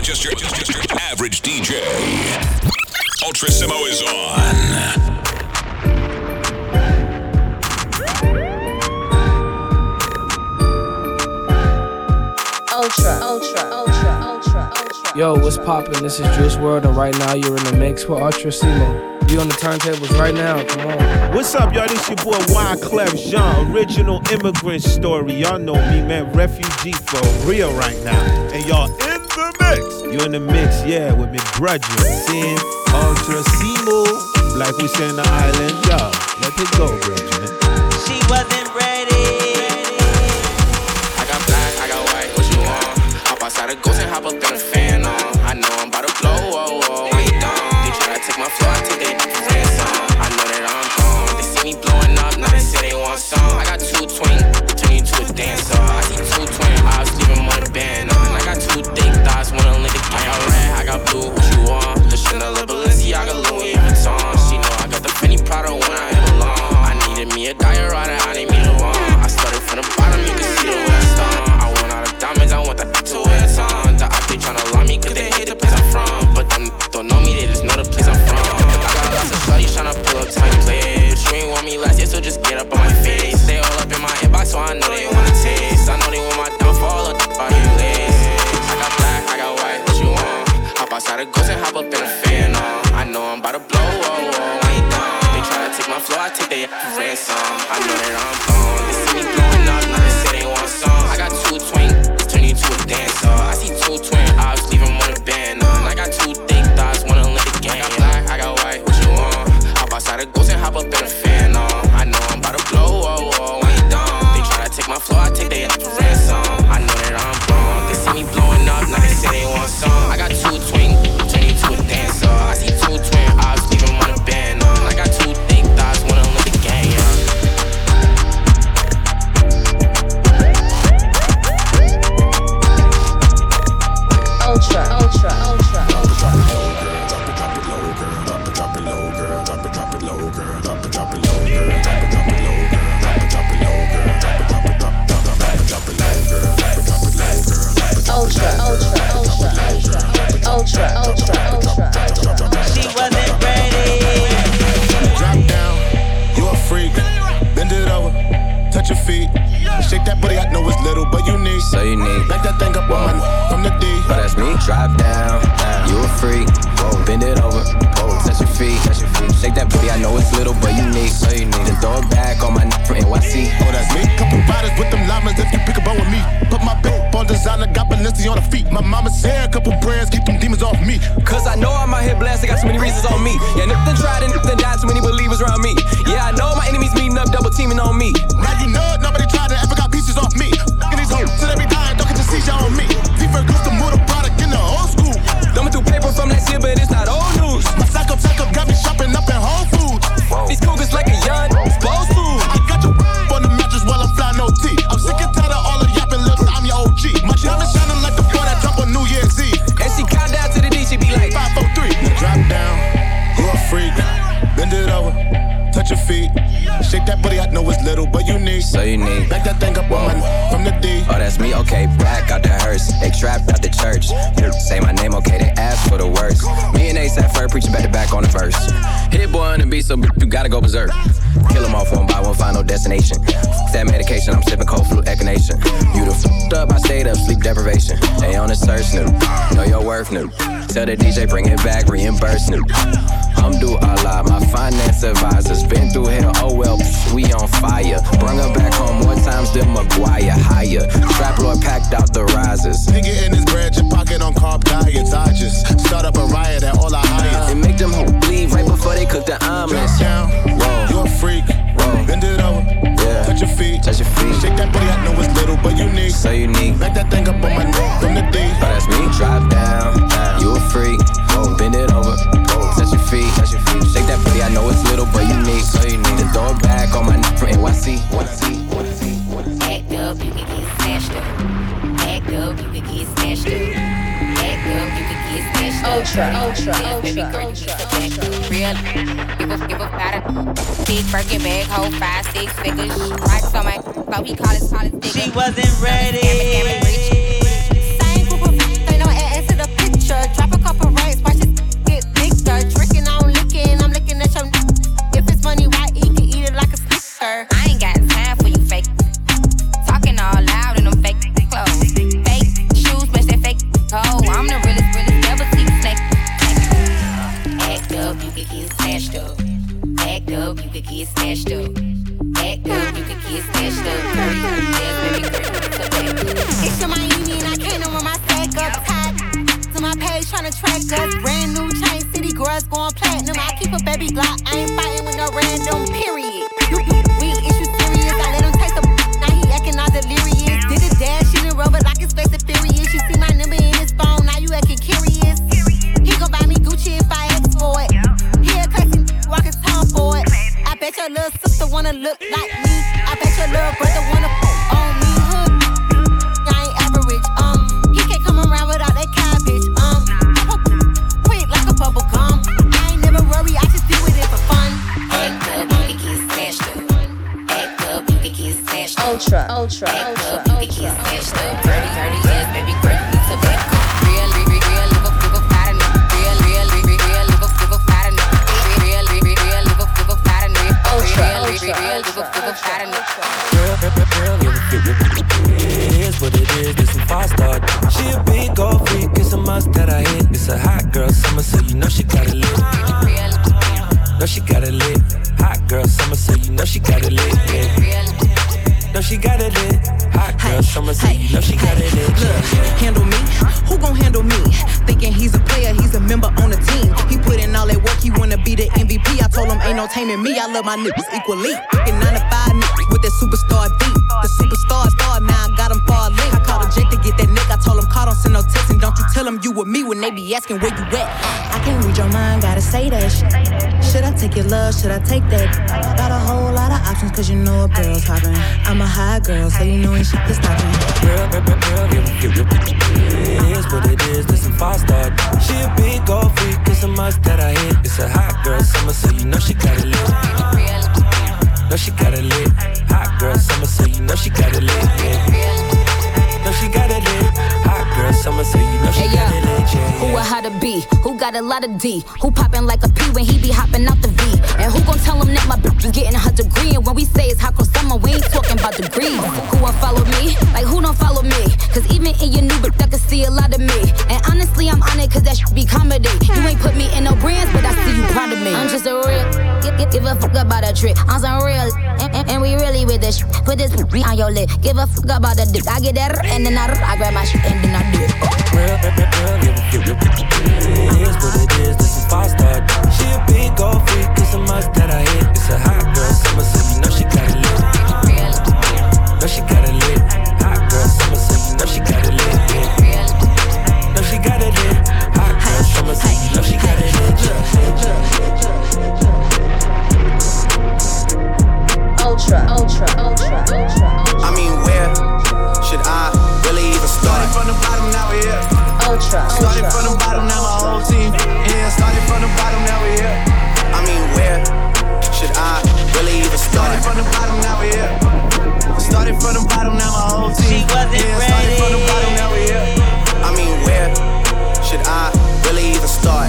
than just your, just, just your average DJ. Ultrasimo is on. Ultra, ultra, ultra, ultra, ultra. Yo, what's poppin'? This is Juice WRLD, and right now you're in the mix with Ultra Simo. You on the turntables right now, come on. What's up, y'all? This your boy Wyclef Jean, original immigrant story. Y'all know me, man. Refugee for real right now. And y'all in the mix. You in the mix, yeah, with me brethren. Seeing Ultra Simo, like we say in the island. Yo, let it go, brethren. She wasn't ready. I got black, I got white, what you want? Hop outside a ghost and hop up in a fan on. I know I'm about to blow, whoa, oh, oh. whoa, when you done. They tryna take my floor, I take they freak. Bend it over, touch your feet. Cut your feet. Shake that booty, I know it's little but unique. So unique. Then throw it back on my neck from NYC. Oh, that's me. Couple riders with them llamas if you pick a bone with me. Put my babe on designer, got Balenci on the feet. My mama's hair, couple brands, keep them demons off me. Cause I know I'm out here blasted, got so many reasons on me. Yeah, nothing tried and nothing died, too many believers around me. Yeah, I know my enemies meeting up, double teaming on me. Now you know nobody tried to ever got pieces off me. At these hoes, till every time, don't get your seizure on me. Different close to more the the from last year, but it's not old news. My sack up, sack up, got me shopping up in Whole Foods. These cougars like a young, supposed to. I got you on the mattress while I'm flying OT. I'm sick and tired of all the yapping lips, I'm your OG. My diamond shining like the boy that drop on New Year's Eve. And she count down to the D, she be like, 543. Drop down, you a freak. Bend it over, touch your feet. Shake that booty, know it's little, but unique. So unique. Back that thing up on my from the D. Oh, that's me, okay. Back out the hearse. They trapped out the church. Say my name, okay. They ask for the worst. Me and Ace at first, preaching back to back on the verse. Beat, so you gotta go berserk. Kill them off one by one, final destination. That medication, I'm sipping cold flu echinacea. You the f***ed up, I stayed up, sleep deprivation. They on the search, new. Know your worth, new. Tell the DJ, bring it back, reimburse, new. I'm do a lot, my finance advisors. Been through hell, oh well, we on fire. Bring her back home more times than McGuire. Higher. Trap Lord packed out the risers. Nigga in his bread, your pocket on carb diets. I just start up a riot at all I hire. And make them hoes bleed right before they cook the omelets. Drop down, Whoa. you a freak. Whoa. Bend it over, Yeah. touch your feet. Touch your feet. Shake that booty, I know it's little, but unique. So unique. Back that thing up on my neck from the D. Oh, that's me. Drop down. You a freak. Bend it over. Touch your feet. Touch your feet. Shake that booty. I know it's little but unique. So unique. Then throw it back on my neck from NYC. What I see. What I see. What I see. Act up, you can get snatched up. Act up, you can get snatched up. Act up, you can get snatched up. Ultra, ultra, ultra, ultra, need to back ultra. up. Real, give a give a powder. Big Birkin bag, hold five, six figures. Rocks on my, so he call his, call his She wasn't ready. Real, ultra, real, real, live ultra, up, live up, fat. It is what it is, this some five star. She a big old freak, it's a must that I hit. It's a hot girl summer, so you know she got it lit. Know she got it lit. Hot girl summer, so you know she got it lit. Yeah. Know she got it lit. Hot girl summer, so you know she got it lit. Look, handle me? Who gon' handle me? Thinking he's a player, he's a member on the team. He put in all that work, he wanna be the MVP. I told him ain't no taming me, I love my niggas equally. Fucking 9 to 5 niggas with that superstar beat. The superstar star, now I got him far link. I called a Jake to get that nigga, I told him call, don't send no text, don't you tell him you with me when they be asking where you at. I can't read your mind, gotta say that shit. Should I take your love, should I take that? Got a whole lot of options, cause you know a girl's hopping. I'm a high girl, so you know ain't shit to stop me. Girl, girl, girl, give it, give it. It is what it is, this some five star. She a big old freak, it's a must that I hit. It's a hot girl summer, so you know she got it lit. Know she got it lit. Hot girl summer, so you know she got it lit. Yeah. Know she got it lit. Hot girl summer, so you know she Hey, got yeah. it lit. Yeah, Who a yeah. how to be? Who got a lot of D? Who poppin' like a P when he be hopping out the V? And who gon' tell him that my bitch is getting her degree? And when we say it's hot girl summer, we ain't talking about degrees. Who won't follow me? Like who don't follow me? Cause even in your new bitch, I can see a lot of me. And honestly, I'm on it cause that should be comedy. You ain't put me in no brands, but I see you proud of me. I'm just a real, give, a fuck about a trick. I'm some real, and, and, and we really with this. sh- Put this on your lip. Give a fuck about the dick. I get that, and then I, I grab my shit and then I do it. Give it. It is what it is, this star. She a big old freak, it's a must that I hit. It's a hot girl summer, you know she got it lit. Know she got it lit. Hot girl summer, you know she got it lit. Yeah. Know she got it lit. Hot girl summer, you know she got it lit. Ultra, ultra, ultra, ultra, ultra. I mean, where should I really even start? Started from the bottom, now we're here. Ultra, Started ultra. from the bottom, now my whole team. Yeah, started from the bottom, now we're here. I mean, where should I really even start? Started from the bottom, now we're here. Started from the bottom, now my whole team. She wasn't yeah, started from the bottom, now we're here. I mean, where should I really even start?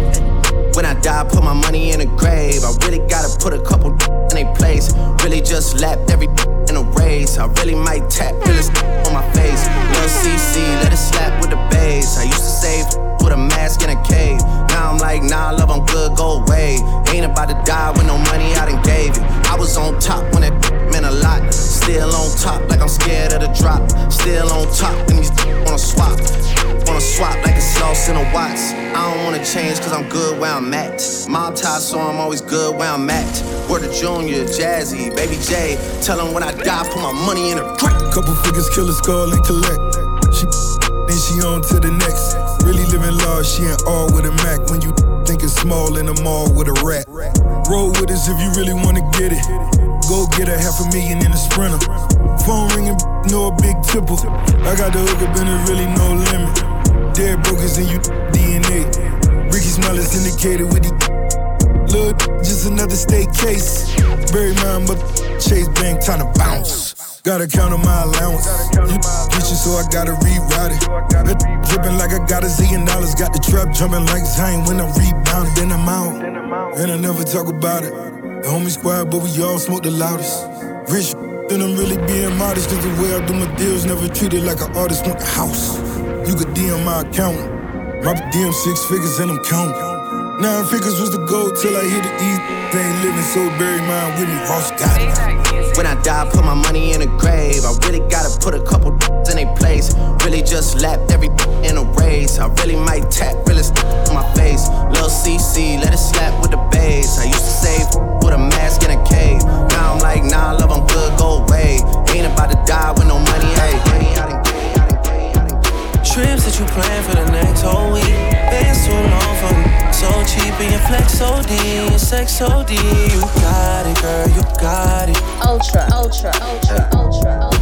When I die, put my money in a grave. I really gotta put a couple in a place. Really just lapped every in a race. I really might tap realest on my face. Lil CC, let it slap with the bass. I used to save with a mask in a cave. Now I'm like, nah, love, I'm good, go away. Ain't about to die with no money I done gave it. I was on top when it meant a lot. Still on top, like I'm scared of the drop. Still on top, and these wanna swap. Wanna swap like it's lost in a watch. I don't wanna change cause I'm good where I'm at. Mob tie, so I'm always good where I'm at. Word of Junior, Jazzy, Baby J. Tell when I die, put my money in a crack. Couple figures, kill a skull and collect. She then she on to the next. Large, she ain't all with a Mac. When you think it's small in the mall with a rat. Roll with us if you really wanna get it. Go get a half a million in a sprinter. Phone ringing, no a big tipple. I got the hook up and there's really no limit. Dead brokers in you DNA. Ricky Smile is indicated with the Look, just another state case. Bury mine, but Chase Bank time to bounce. Gotta count on my allowance. You bitches, so I gotta reroute it. It dripping like I got a zillion dollars. Got the trap jumping like Zion when I rebound. Then I'm out, and I never talk about it. The homie squad, but we all smoke the loudest. Rich, then I'm really being modest. Cause the way I do my deals, never treated like an artist. Want the house. You could DM my account. My DM six figures and I'm counting. Nine figures was the goal till I hit the E. They ain't living so bury mine with me. Ross got it. When I die, put my money in a grave. I really gotta put a couple in a place. Really just lapped every in a race. I really might tap realest in my face. Lil CC, let it slap with the bass. I used to save with a mask in a cave. Now I'm like, nah, I love, I'm good, go away. Ain't about to die with no money, hey. Trips that you plan for the next whole week. Been so long for me, so cheap and your flex OD, your sex OD. You got it, girl, you got it. Ultra, ultra, ultra, ultra, ultra.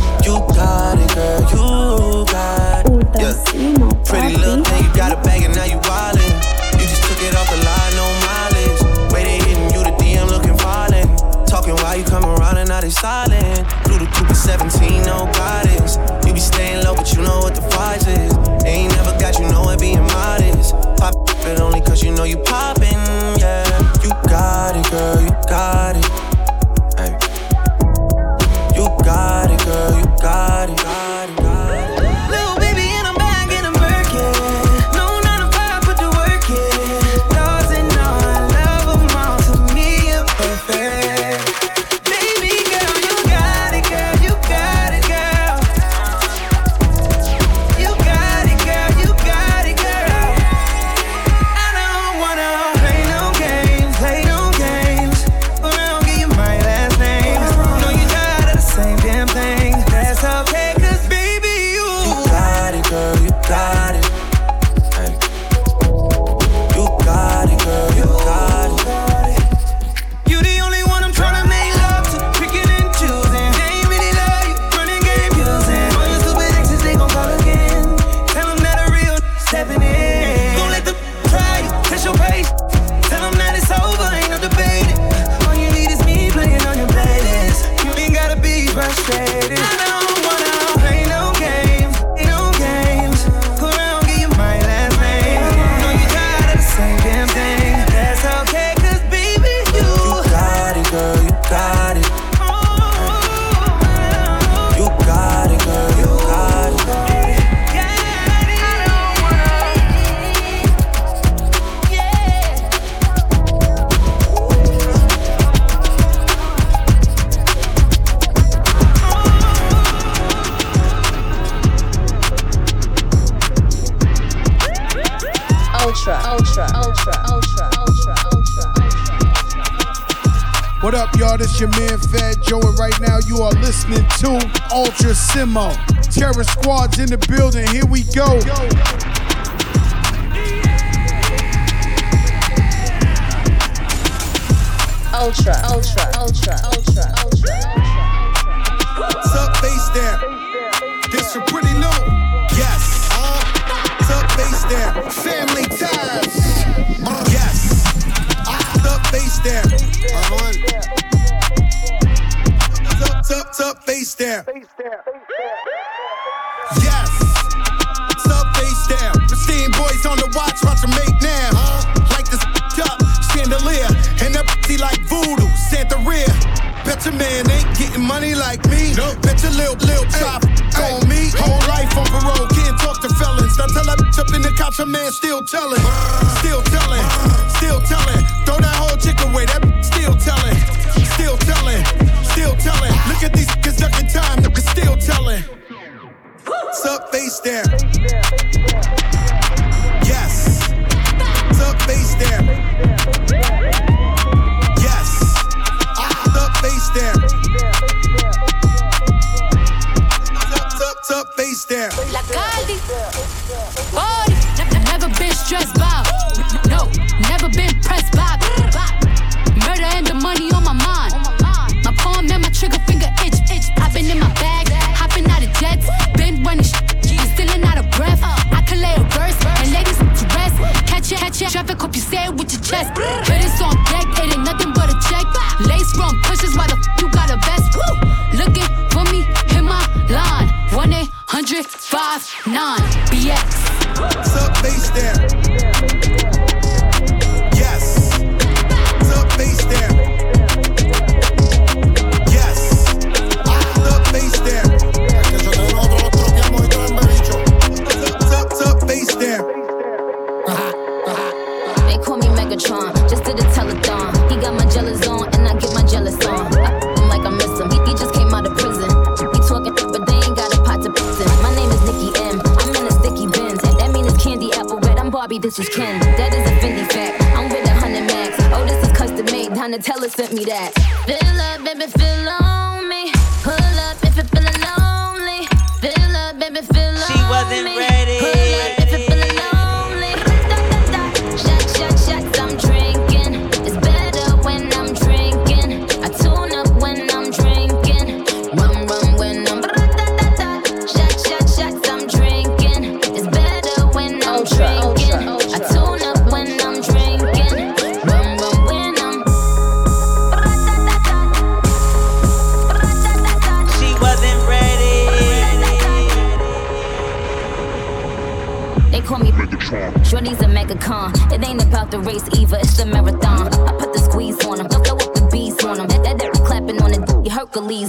Up, face down? Yes. Up, face down? Pristine boys on the watch, watch them make now. Like this up, chandelier. And that pussy like voodoo, Santeria. Bet your man ain't getting money like me. Nope. Bet your lil, lil chop on me. Whole life on parole, can't talk to felons. Now tell that bitch up in the couch, a man still telling. Uh. Still telling, uh. still telling. Throw that whole chick away, that face down? Yes. Up, face down? Yes. Ah, what's up, face? What's up, what's up, face down? La Caldi. Body. Never been stressed by.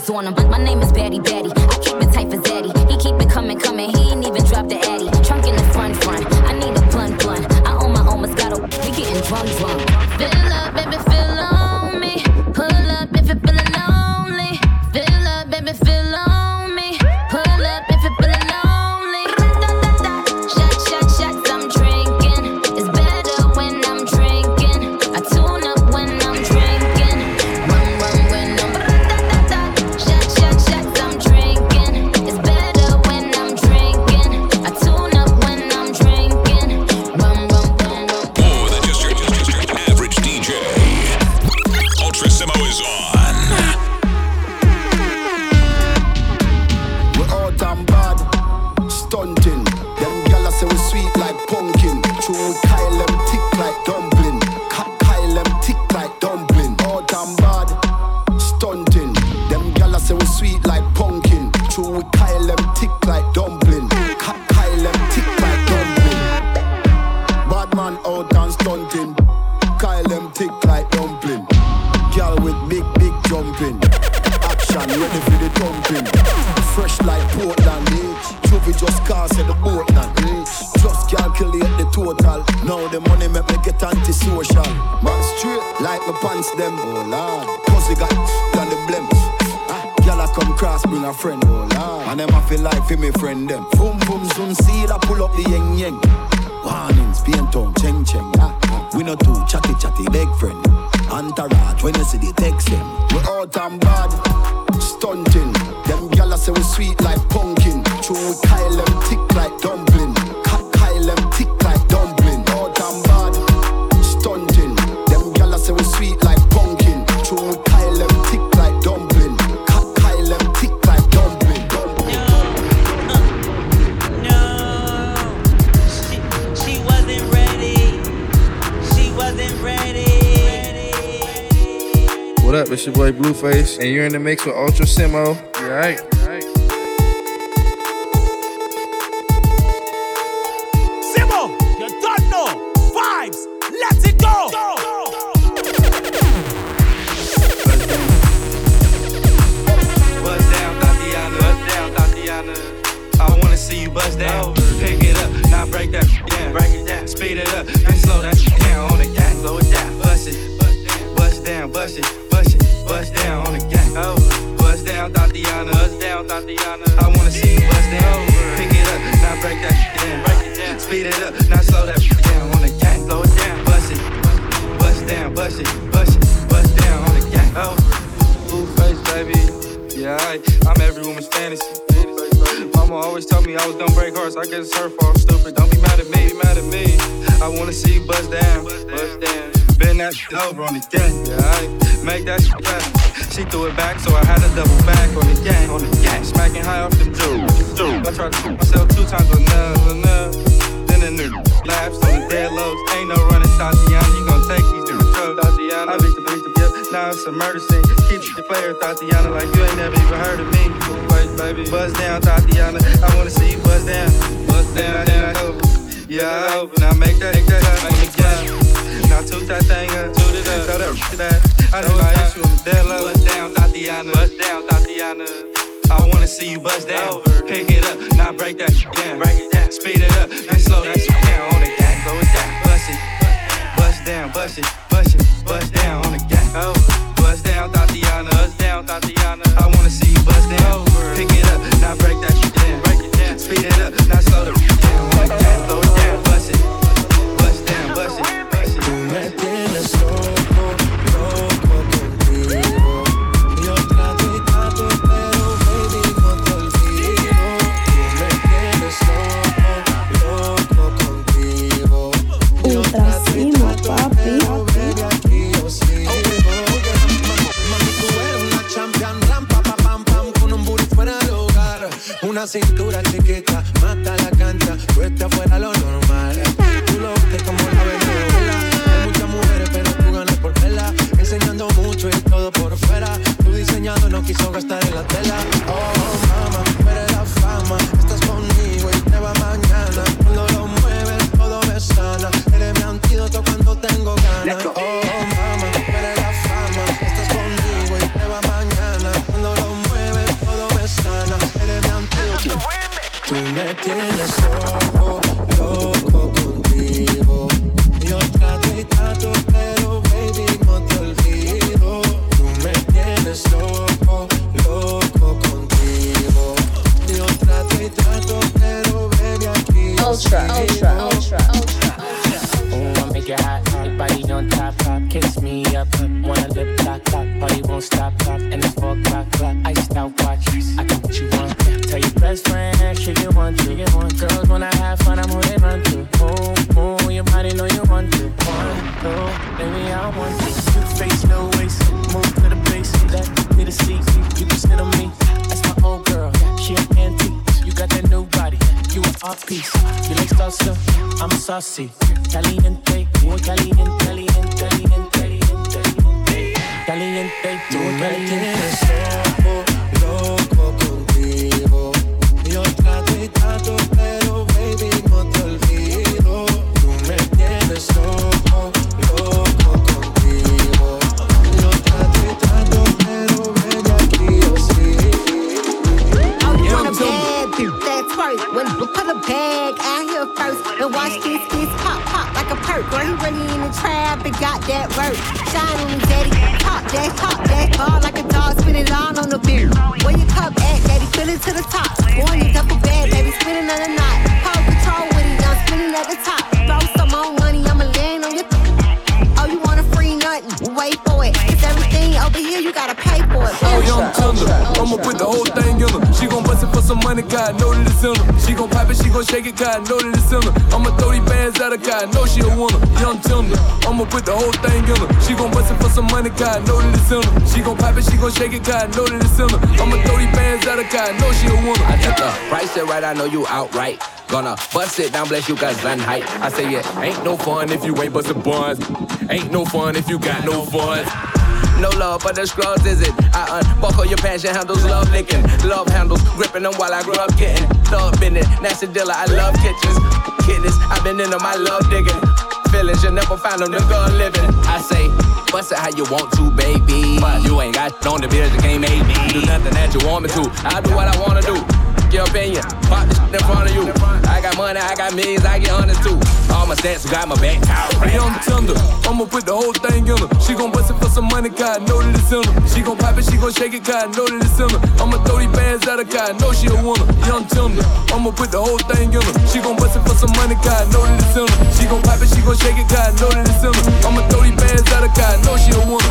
on them. with Kyle. friend them. What up? It's your boy Blueface, and you're in the mix with Ultra Simo. Alright? that's a murder scene. Keep the player, Tatiana, like you ain't never even heard of me. Wait, baby. Buzz down, Tatiana. I wanna see you buzz down. Buzz down, down, over, Yeah, over. Now make that, make that, make it again. Now toot that thing up, toot it up, throw that, that. I know my issue with that. Buzz down, Tatiana. Buzz down, Tatiana. I wanna see you buzz down. Pick it up, now break that shit down. Break it down. Speed it up, then slow that shit down. On the gas, slow it down. Bust it, bust down, bust it, bust it, bust down on the gas. Over. Bust down, Tatiana, bust down, Tatiana. I wanna see you bust down. Pick it up, now break that shit down. Break it down, speed it up, now slow the down. The gang, slow it down, bust it, Una cintura chiquita, mata la cancha, estás fuera lo normal. Tú lo ves como la Venezuela. Hay muchas mujeres, pero tú ganas por vela. Enseñando mucho y todo por fuera. Tu diseñado no quiso gastar caliente, Tú muy me God, know that it's in her. She gon' pop it, she gon' shake it, God, know that it's in her. I'ma throw these bands at her, God, know she a winner. I took the price it right, I know you outright. Gonna bust it down, bless you guys, run height. I say it ain't no fun if you ain't bustin' buns. Ain't no fun if you got no fun. No love for the scrubs, is it? I unbuckle your passion handles, love licking. Love handles, gripping them while I grow up getting. In it, nasty dealer, I love kitchens. Kidneys, I've been in them, I love digging. Feelings, you never find them, the gun living. I say, bust it how you want to, baby. But you ain't got on the beers, you can't make me do nothing that you want me to. I do what I wanna do. Your opinion, pop shit in front of you. I got money, I got millions, I get honest too. All my stats got my back. Hey, young tender, I'ma put the whole thing in her. She gon' bust it for some money, God, know that it's in her. She gon' pop it, she gon' shake it, God, know that it's in her. I'ma throw these bands at her, God, know she a winner. Young tender, I'ma put the whole thing in her. She gon' bust it for some money, God, know that it's in her. She gon' pop it, she gon' shake it, God, know that it's in her. I'ma throw these bands at her, God, know she a winner.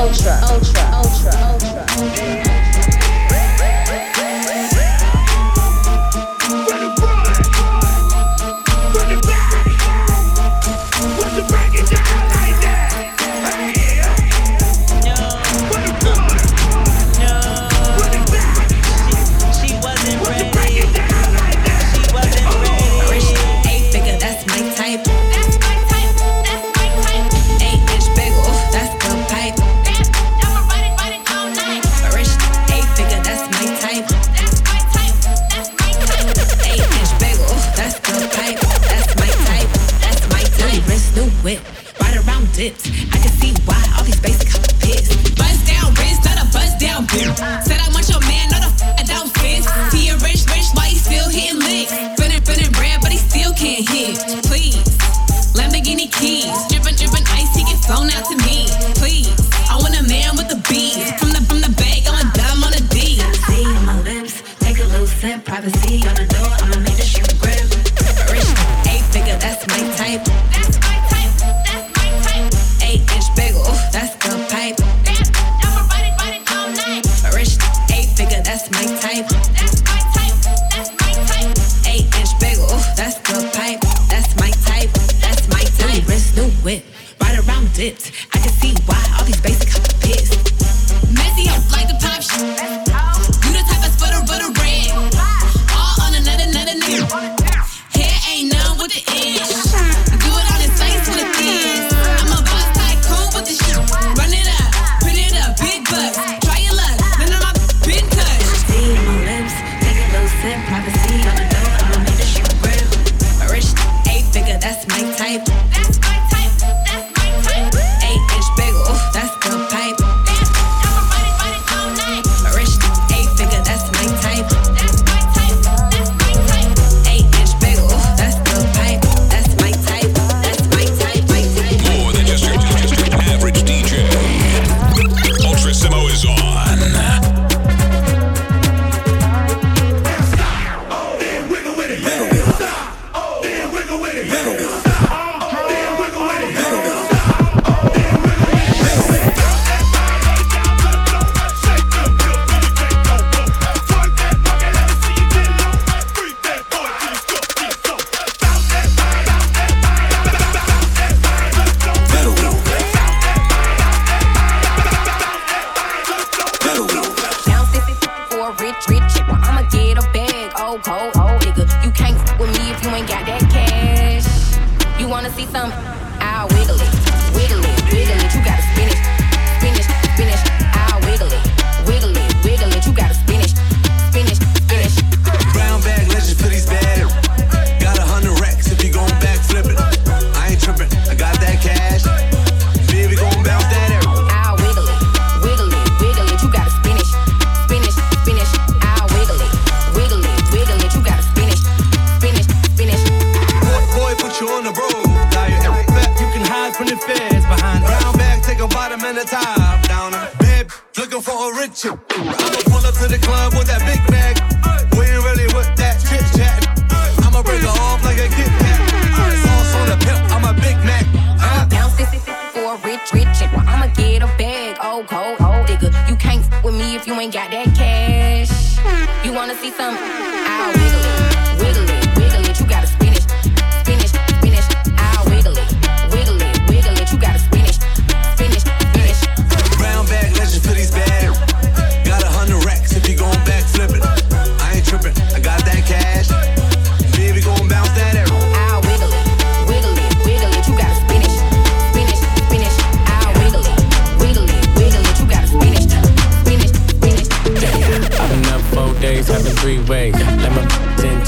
Ultra, ultra.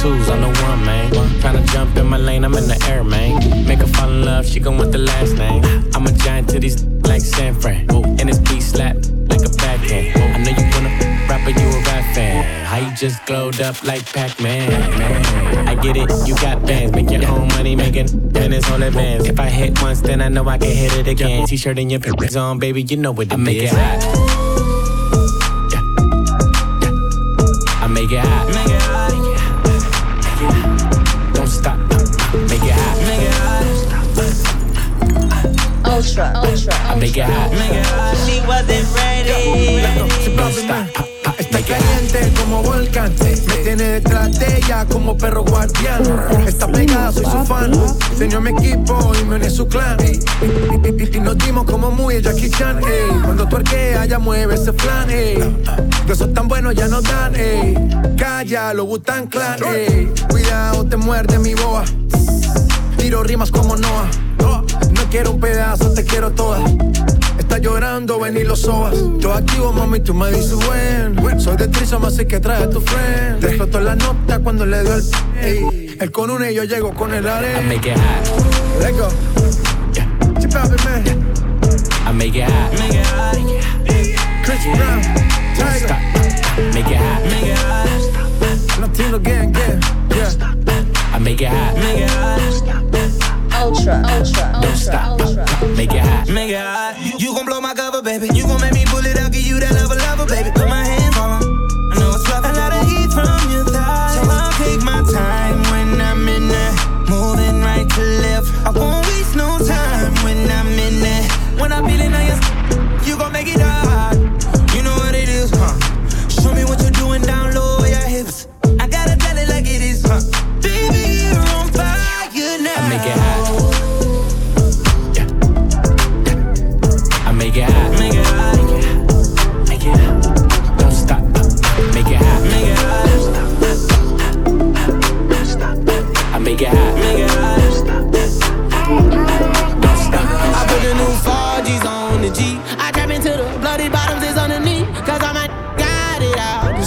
twos on the one, man. Tryna jump in my lane, I'm in the air, man. Make her fall in love, she gon' want the last name. I'm a giant to these like San Fran. And this beat slap like a backhand. I know you wanna rapper, you a rap fan. How you just glowed up like Pac-Man. I get it, you got bands, make your own money, making and it's all advance. If I hit once, then I know I can hit it again. T-shirt and your pants on, baby, you know what it I is. make it hot. Está pegada, soy su fan. Señor mi equipo y me uní su clan. Y, y, nos dimos como muy Jackie Chan. Ey. Cuando tuerquea, ya mueve ese plan. Ey. Besos tan buenos ya no dan. Ey. Calla, lo butan clan. Ey. Cuidado, te muerde mi boa. Tiro rimas como Noah. No quiero un pedazo, te quiero toda está llorando, ven y lo sobas. Yo activo, mami, tú me dices, buen. Soy de Trisom, así que trae a tu friend. Te explotó la nota cuando le doy el. Ey. El con una y yo llego con el are. I make it hot. Let go. Yeah. Chip out, man. Yeah. I make it hot. Make it hot. Yeah. Chris Brown. Tiger. Stop. Make it hot. Make it hot. Latino gang, gang. Yeah. I make it hot. Make it hot. Stop. ultra, ultra, don't stop. Make it hot, make it hot. You gon' blow my cover, baby. You gon' make me pull. I'll give you that lover, lover, baby. Put my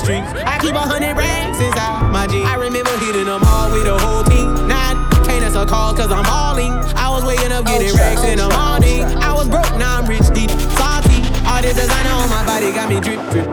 streets. I keep a hundred racks inside my jeans. I remember hitting them all with a whole team. Nine can't answer calls cause I'm hauling. I was waking up getting ultra, racks ultra, in the morning. I was broke, now I'm rich, deep, salty. All this designer on my body got me drip, drip.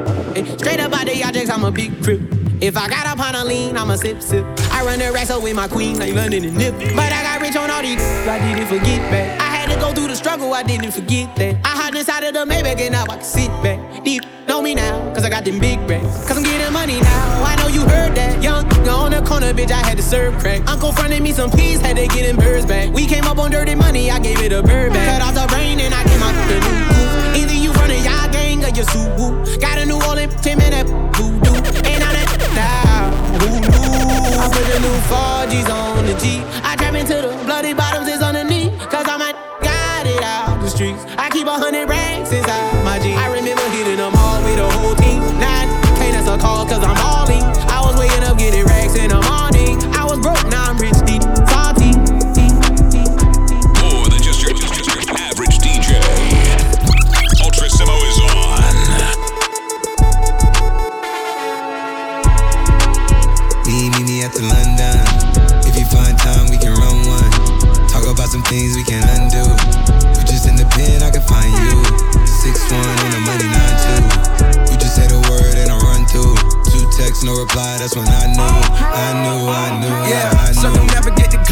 Straight up out the objects, I'm a big crip. If I got up on a lean, I'm a sip, sip. I run the racks up with my queen, like London and Nip. But I got rich on all these, I didn't forget back. I had to go through the struggle, I didn't forget that. I hopped inside of the Maybach and now I can sit back. Deep know me now, cause I got them big racks. Cause I'm getting money now, I know you heard that. Young, on the corner, bitch, I had to serve crack. Uncle fronted me some peas, had to get them birds back. We came up on dirty money, I gave it a bird back. Cut off the brain and I came out with the new. Either you running y'all gang or you Suwu. Got a new Orleans, Tim and that voodoo. And I'm that who knew? I put the new 4Gs on the G. I trap into the bloody bottoms, it's underneath. Cause I'm a got it out the streets. I keep a hundred racks inside things we can undo. You just in the pen, I can find you. Six one on the money, nine two. You just say the word and I run through. Two texts, no reply. That's when I knew, I knew, I knew, Yeah, I knew.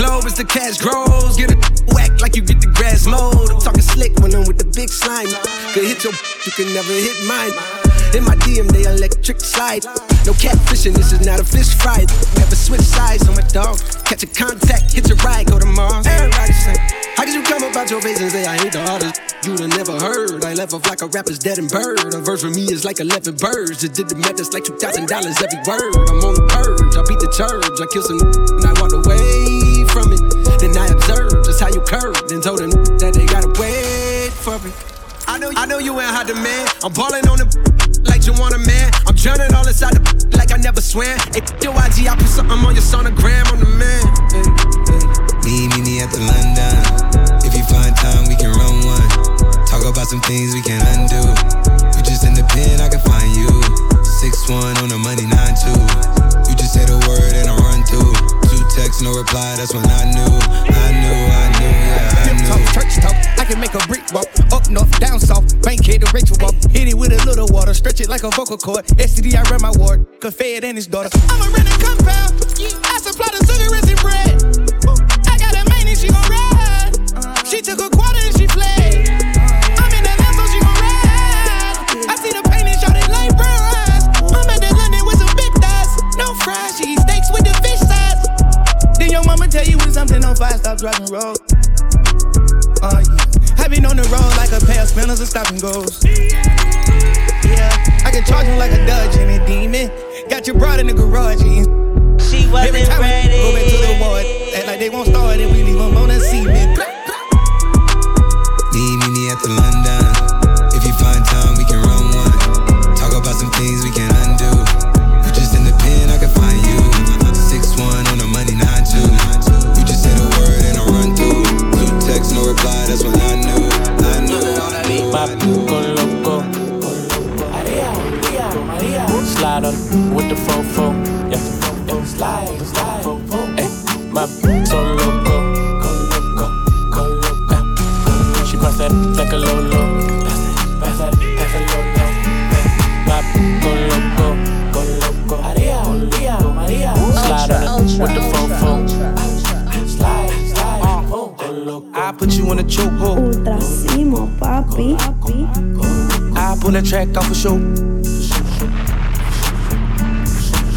Globe as the cash grows. Get a whack like you get the grass mowed. I'm talking slick when I'm with the big slime. Could hit your, you can never hit mine. In my DM, they electric slide. No catfishing, this is not a fish fry. Never switch sides on my dog. Catch a contact, hit your ride, go to Mars. Everybody say, How could you come about your face and say I hate the artist? You'd have never heard. I left off like a rapper's dead and bird. A verse for me is like 11 birds. Just did the math, that's like $2,000 every word. I'm on the purge, I beat the church. I killed some and I walk away from it. Then I observed just how you curved and told them that they gotta wait for it. I know, I know you ain't hot demand. I'm balling on the like you want a man. I'm drowning all inside the like I never swam. Hey, your IG, I put something on your sonogram. I'm the man. Meet, meet me at the London. If you find time, we can run one. Talk about some things we can undo. You just in the pen, I can find you. Six one on the money, nine two. You just say the word and I run through. Two texts, no reply. That's when I knew, I knew, I knew, yeah, I knew. talk, church talk. I can make a brick walk. Up north, down south. Bank head to Rachel walk. Hit it with a little water. Stretch it like a vocal cord. STD, I run my ward. Could fed and his daughter. I'm a rented compound. I supply the sugar and bread. Something on fire, stop driving. Uh, yeah. I been on the road like a pair of spinners and stop and goes. Yeah, I can charge him like a Dodge and a demon. Got your broad in the garage. And she wasn't Every time ready. we go back to the ward, act like they won't start and we leave them on the cement. Con loco. Slide on with the fofo. Yeah, yeah. slide, slide. Ay, eh, my Off a show.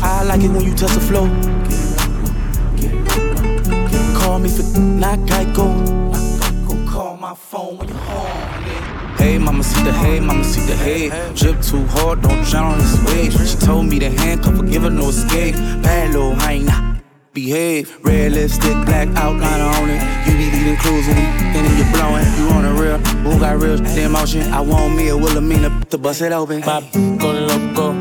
I like it when you touch the flow. Call me for not Geico. Call my phone when you're home. Hey, mama, see the hey, mama, see the hey. Drip too hard, don't drown on this wave. She told me to handcuff her, give her no escape. Bad little hyena. Behave, red lipstick, black outline on it. You be leaving leading cruising, and then you blowing. You on a real, who got real the emotion? I want me a Wilhelmina to bust it open. Papi con loco.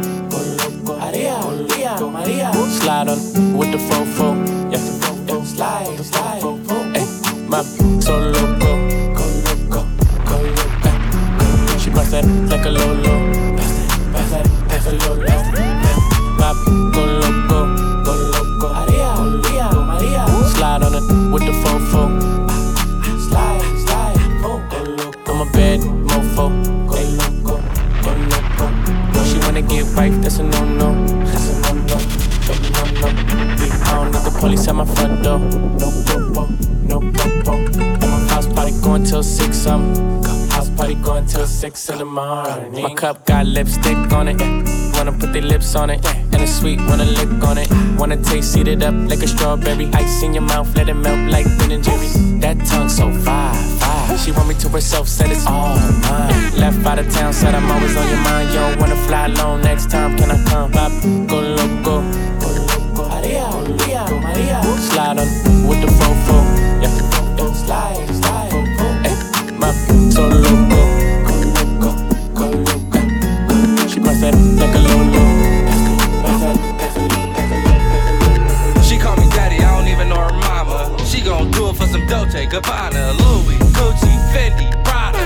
Maria, Maria, Maria. Slide on with the fofo. Yeah, yeah. slide, slide. Ay, my so loco. Eh, She pass that like a lolo. With the six in. My cup got lipstick on it. Wanna put their lips on it. And it's sweet, wanna lick on it. Wanna taste, eat it up like a strawberry. Ice in your mouth, let it melt like Ben and Jerry. That tongue so fire. She want me to herself, said it's all mine. Left out of town, said I'm always on your mind. Don't wanna fly alone next time, can I come? Pop, go loco. Go Maria, Maria, Maria. Slide on with the fofo. Gabbana, Louis, Gucci, Fendi, Prada,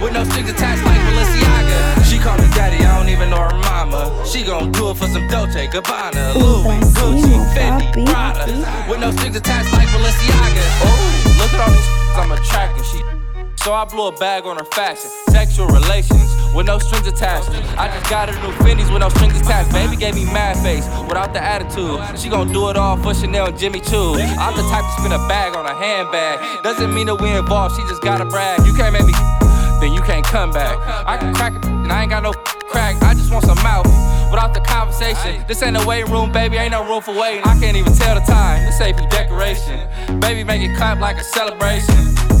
with no strings attached like Balenciaga. She call me daddy, I don't even know her mama. She gon' do it for some Dolce, Gabbana, Louis, Gucci, Fendi, Prada, with no strings attached like Balenciaga. Oh, look at all these I'm attracting. She so I blew a bag on her fashion. Sexual relations with no strings attached. I just got her new Fendi's with no strings attached. Baby gave me mad face without the attitude. She gon' do it all for Chanel and Jimmy Choo. I'm the type to spin a bag on a handbag. Doesn't mean that we involved, she just gotta brag. You can't make me, then you can't come back. I can crack it, and I ain't got no crack. I just want some mouth without the conversation. This ain't a waiting room, baby, ain't no room for waiting. I can't even tell the time. This AP decoration. Baby, make it clap like a celebration.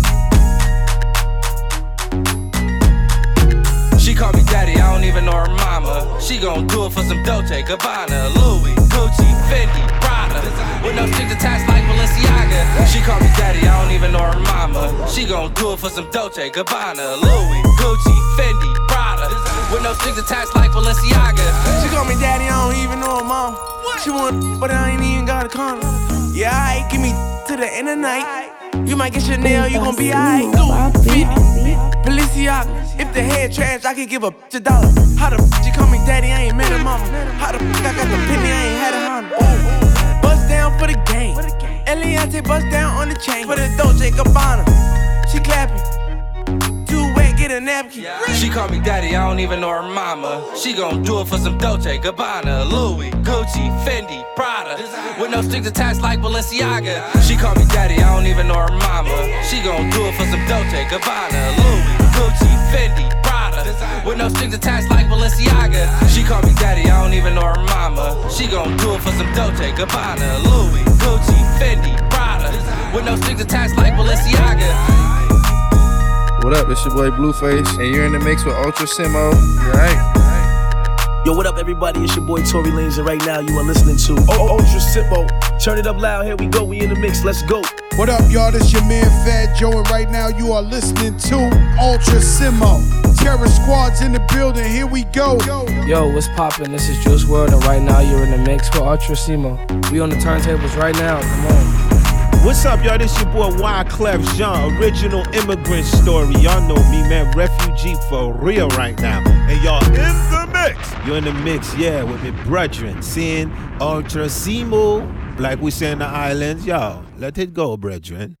Call me daddy, I don't even know her mama. She gon' do it for some Dolce, Gabbana, Louis, Gucci, Fendi, Prada, with no strings attached like Balenciaga. She call me daddy, I don't even know her mama. She gon' do it for some Dolce, Gabbana, Louis, Gucci, Fendi, Prada, with no strings attached like Balenciaga. She call me daddy, I don't even know her mom. She want, but I ain't even got a condom. Yeah, I give me to the end of the night. You might get Chanel, you gon' be alright. Louis, Fendi, Balenciaga. If the head trash, I can give a bitch a dollar. How the f- she call me daddy, I ain't met a mama. How the i got the penny, I ain't had a. Ooh. Bust down for the game. Eliante bust down on the chain. For the Dolce Gabbana. She clapping. Too wet, get a napkin. She call me daddy, I don't even know her mama. She gon' do it for some Dolce, Gabbana, Louis, Gucci, Fendi, Prada, with no strings attached like Balenciaga. She call me daddy, I don't even know her mama. She gon' do it for some Dolce, Gabbana, Louis, Gucci, Fendi, Prada, with no strings attached like Balenciaga. She call me daddy, I don't even know her mama. She gon' do it for some Dolce, Gabbana, Louis, Gucci, Fendi, Prada, with no strings attached like Balenciaga. What up? It's your boy Blueface, and you're in the mix with Ultra Simmo. You right? Yo, what up, everybody? It's your boy Tory Lanez, and right now you are listening to Oh Ultra Simmo. Turn it up loud. Here we go. We in the mix. Let's go. What up, y'all? This your man Fat Joe, and right now you are listening to Ultra Simmo. Terror Squad's in the building. Here we go. Yo, what's poppin'? This is Juice WRLD, and right now you're in the mix with Ultra Simmo. We on the turntables right now. Come on. What's up, y'all? This your boy Wyclef Jean, original immigrant story. Y'all know me, man. Refugee for real right now. And y'all in the mix. You're in the mix, yeah, with me brethren. Seeing Ultra Simmo, like we say in the islands. Y'all, let it go, brethren.